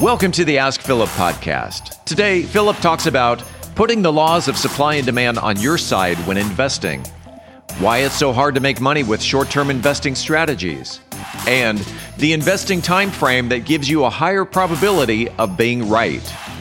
Welcome to the Ask Philip podcast. Today, Philip talks about putting the laws of supply and demand on your side when investing, why it's so hard to make money with short-term investing strategies, and the investing time frame that gives you a higher probability of being right.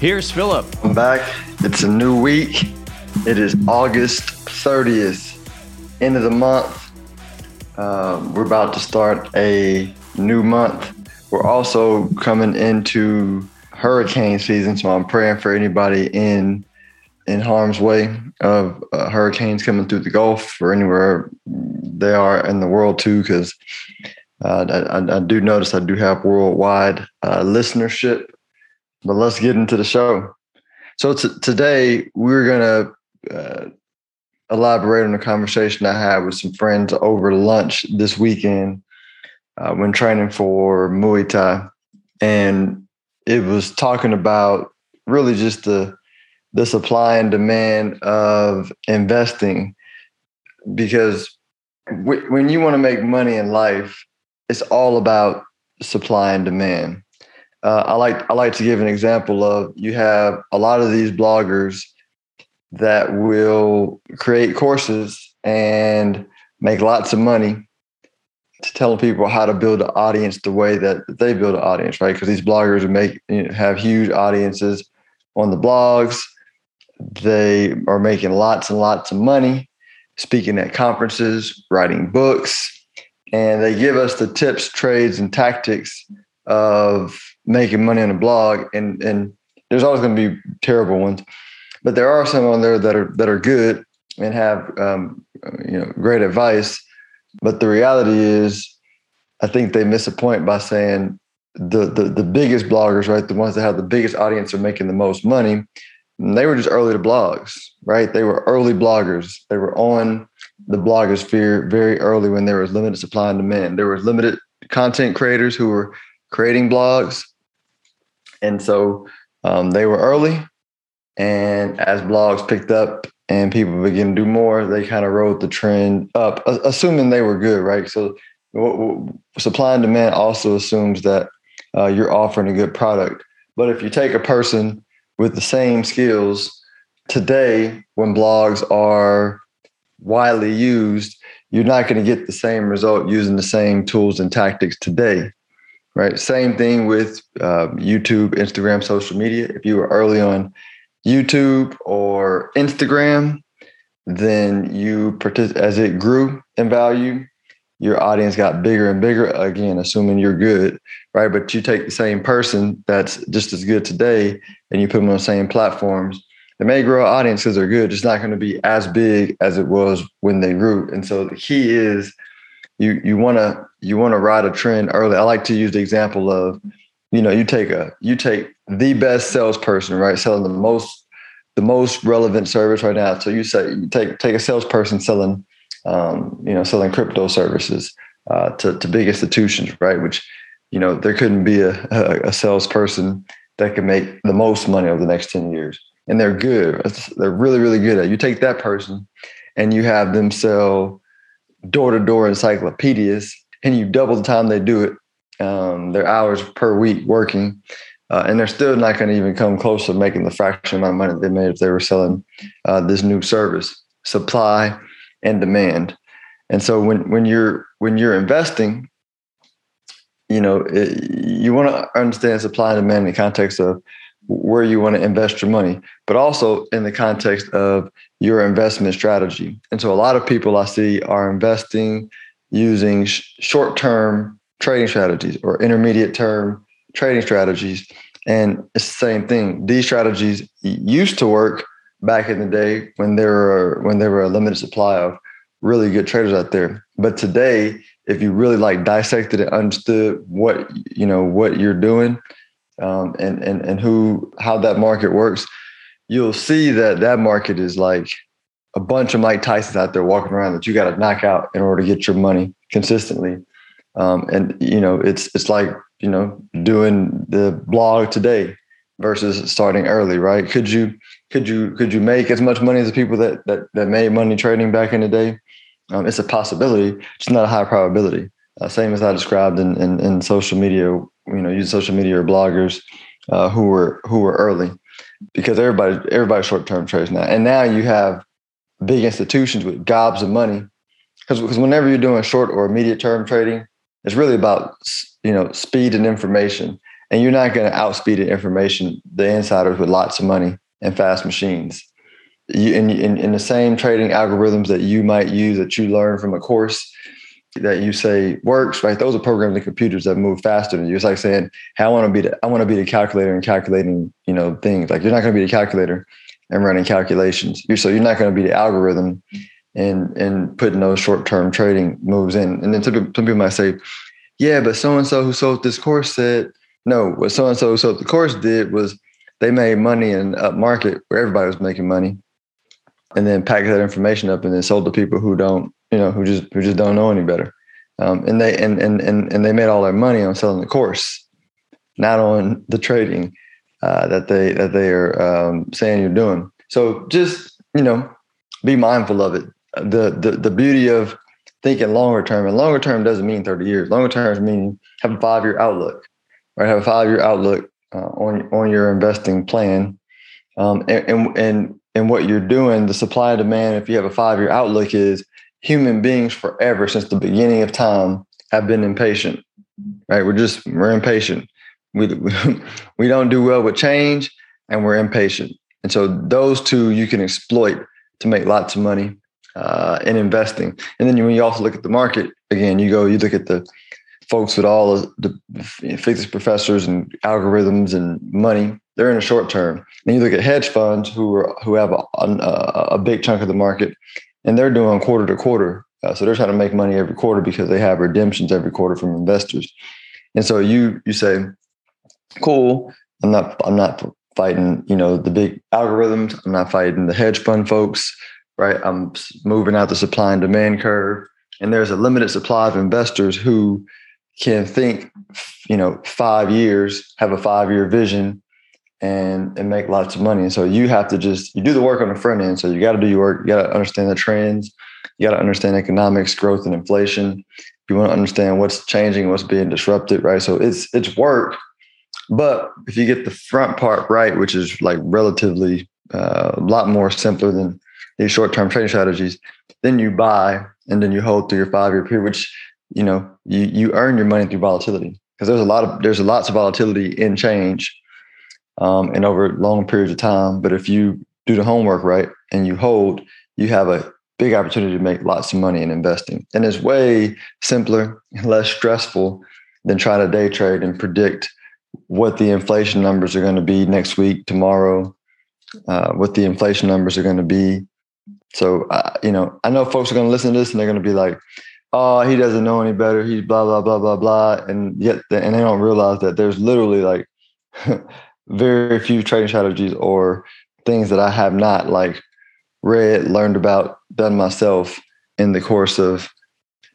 Here's Philip. I'm back. It's a new week. It is August 30th, end of the month. Um, we're about to start a new month. We're also coming into hurricane season, so I'm praying for anybody in in harm's way of uh, hurricanes coming through the Gulf or anywhere they are in the world too, because uh, I, I, do notice I do have worldwide uh, listenership but let's get into the show. So t- today we're gonna uh, elaborate on a conversation I had with some friends over lunch this weekend uh, when training for Muay Thai, and it was talking about really just the the supply and demand of investing. Because w- when you want to make money in life, it's all about supply and demand uh, I like I like to give an example of you have a lot of these bloggers that will create courses and make lots of money to telling people how to build an audience the way that they build an audience, right? Because these bloggers make you know, have huge audiences on the blogs. They are making lots and lots of money, speaking at conferences, writing books, and they give us the tips, trades, and tactics of making money on a blog, and and there's always going to be terrible ones, but there are some on there that are that are good and have um, you know great advice. But the reality is, I think they miss a point by saying the the the biggest bloggers, right, the ones that have the biggest audience are making the most money. they were just early to blogs, right? They were early bloggers. They were on the blogosphere very early when there was limited supply and demand. There was limited content creators who were creating blogs and so um, they were early. And as blogs picked up and people began to do more, they kind of rode the trend up, assuming they were good, right? So supply and demand also assumes that uh, you're offering a good product. But if you take a person with the same skills today, when blogs are widely used, you're not going to get the same result using the same tools and tactics today right? Same thing with uh, YouTube, Instagram, social media. If you were early on YouTube or Instagram, then you partic- as it grew in value, your audience got bigger and bigger. Again, assuming you're good, right? But you take the same person that's just as good today, and you put them on the same platforms. They may grow an audience because they're good. It's not going to be as big as it was when they grew. And so the key is you you want to you want to ride a trend early. I like to use the example of, you know, you take a you take the best salesperson, right, selling the most the most relevant service right now. So you say you take take a salesperson selling, um, you know, selling crypto services uh, to to big institutions, right? Which, you know, there couldn't be a, a, a salesperson that can make the most money over the next ten years, and they're good. They're really really good at. It. You take that person, and you have them sell door to door encyclopedias, and you double the time they do it, um, their hours per week working, uh, and they're still not going to even come close to making the fraction amount of money they made if they were selling uh, this new service. Supply and demand, and so when when you're when you're investing, you know it, you want to understand supply and demand in the context of where you want to invest your money, but also in the context of your investment strategy. And so a lot of people I see are investing using sh- short term trading strategies or intermediate term trading strategies. And it's the same thing. These strategies used to work back in the day when there were when there were a limited supply of really good traders out there. But today, if you really like dissected and understood what you know what you're doing, um, and and and who how that market works, you'll see that that market is like a bunch of Mike Tysons out there walking around that you got to knock out in order to get your money consistently. Um, and you know, it's it's like you know doing the blog today versus starting early, right? Could you could you could you make as much money as the people that that that made money trading back in the day? Um, it's a possibility, it's not a high probability. Uh, same as I described in, in, in social media, you know, use social media or bloggers uh, who were who were early, because everybody everybody short term trades now, and now you have big institutions with gobs of money, because because whenever you're doing short or immediate term trading, it's really about you know speed and information, and you're not going to outspeed the information the insiders with lots of money and fast machines. You, in, in, in the same trading algorithms that you might use that you learn from a course that you say works, right? Those are programs in computers that move faster than you. It's like saying, "Hey, I want to be the I want to be the calculator and calculating, you know, things." Like you're not going to be the calculator and running calculations. You're so you're not going to be the algorithm and and putting those short term trading moves in. And then some people, some people might say, "Yeah, but so and so who sold this course said no. What so and so who sold the course did was they made money in up market where everybody was making money, and then packed that information up and then sold to people who don't, you know, who just who just don't know any better. Um, and they and, and and and they made all their money on selling the course, not on the trading uh, that they that they are um, saying you're doing. So just you know, be mindful of it the the the beauty of thinking longer term and longer term doesn't mean 30 years longer term means have a five year outlook right have a five year outlook uh, on on your investing plan um, and, and and what you're doing the supply and demand if you have a five year outlook is human beings forever since the beginning of time have been impatient right we're just we're impatient we we don't do well with change and we're impatient and so those two you can exploit to make lots of money uh, in investing. And then when you also look at the market, again, you go, you look at the folks with all the physics professors and algorithms and money, they're in the short term. And you look at hedge funds who are who have a, a, a big chunk of the market, and they're doing quarter to quarter. Uh, so they're trying to make money every quarter because they have redemptions every quarter from investors. And so you you say, cool. I'm not I'm not fighting you know the big algorithms. I'm not fighting the hedge fund folks right? I'm moving out the supply and demand curve, and there's a limited supply of investors who can think, you know, five years, have a five year vision, and and make lots of money. And so you have to just you do the work on the front end. So you got to do your work. You got to understand the trends. You got to understand economics, growth, and inflation. You want to understand what's changing, what's being disrupted, right? So it's it's work, but if you get the front part right, which is like relatively uh, a lot more simpler than these short-term trading strategies, then you buy and then you hold through your five-year period, which you know you you earn your money through volatility because there's a lot of there's lots of volatility in change um, and over long periods of time. But if you do the homework right and you hold, you have a big opportunity to make lots of money in investing, and it's way simpler, less stressful than trying to day trade and predict what the inflation numbers are going to be next week, tomorrow, uh, what the inflation numbers are going to be so, uh, you know, I know folks are going to listen to this and they're going to be like, oh, he doesn't know any better. He's blah, blah, blah, blah, blah. And yet, and they don't realize that there's literally like very few trading strategies or things that I have not like read, learned about, done myself in the course of,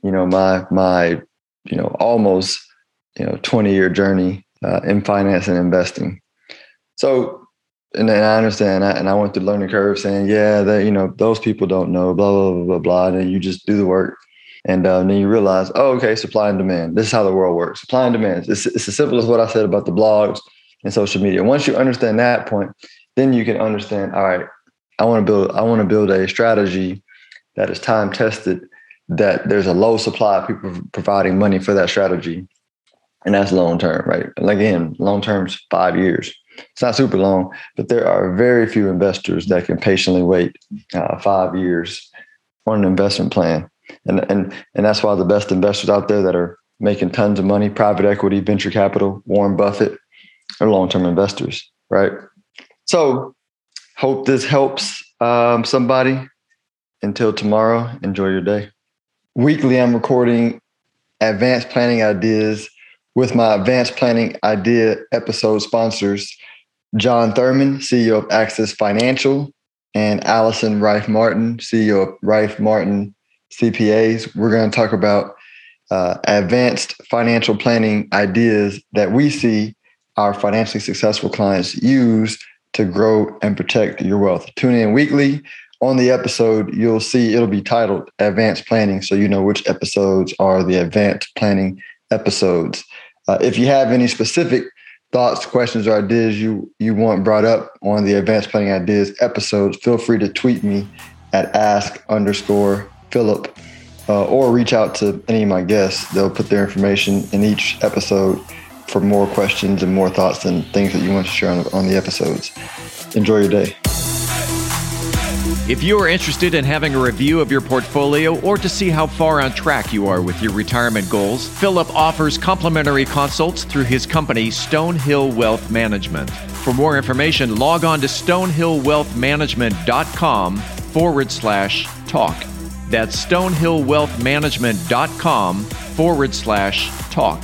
you know, my, my, you know, almost, you know, 20 year journey uh, in finance and investing. So and, and I understand that. And I went through the learning curve saying, yeah, that, you know, those people don't know, blah, blah, blah, blah, blah. And then you just do the work. And, uh, then you realize, oh, okay, supply and demand. This is how the world works. Supply and demand. It's, it's as simple as what I said about the blogs and social media. Once you understand that point, then you can understand, all right, I want to build, I want to build a strategy that is time tested, that there's a low supply of people providing money for that strategy. And that's long term, right? Again, long term's five years it's not super long, but there are very few investors that can patiently wait uh, five years on an investment plan. And, and, and that's why the best investors out there that are making tons of money, private equity, venture capital, Warren Buffett, are long-term investors, right? So hope this helps um, somebody. Until tomorrow, enjoy your day. Weekly, I'm recording advanced planning ideas with my advanced planning idea episode sponsors, John Thurman, CEO of Access Financial, and Allison Rife Martin, CEO of Rife Martin CPAs. We're going to talk about uh, advanced financial planning ideas that we see our financially successful clients use to grow and protect your wealth. Tune in weekly. On the episode, you'll see it'll be titled Advanced Planning, so you know which episodes are the advanced planning episodes. Uh, if you have any specific thoughts, questions, or ideas you you want brought up on the advanced planning ideas episodes, feel free to tweet me at ask underscore Philip uh, or reach out to any of my guests. They'll put their information in each episode for more questions and more thoughts and things that you want to share on, on the episodes. Enjoy your day. If you are interested in having a review of your portfolio or to see how far on track you are with your retirement goals, Philip offers complimentary consults through his company, Stonehill Wealth Management. For more information, log on to stonehillwealthmanagement.com forward slash talk. That's stonehillwealthmanagement.com forward slash talk.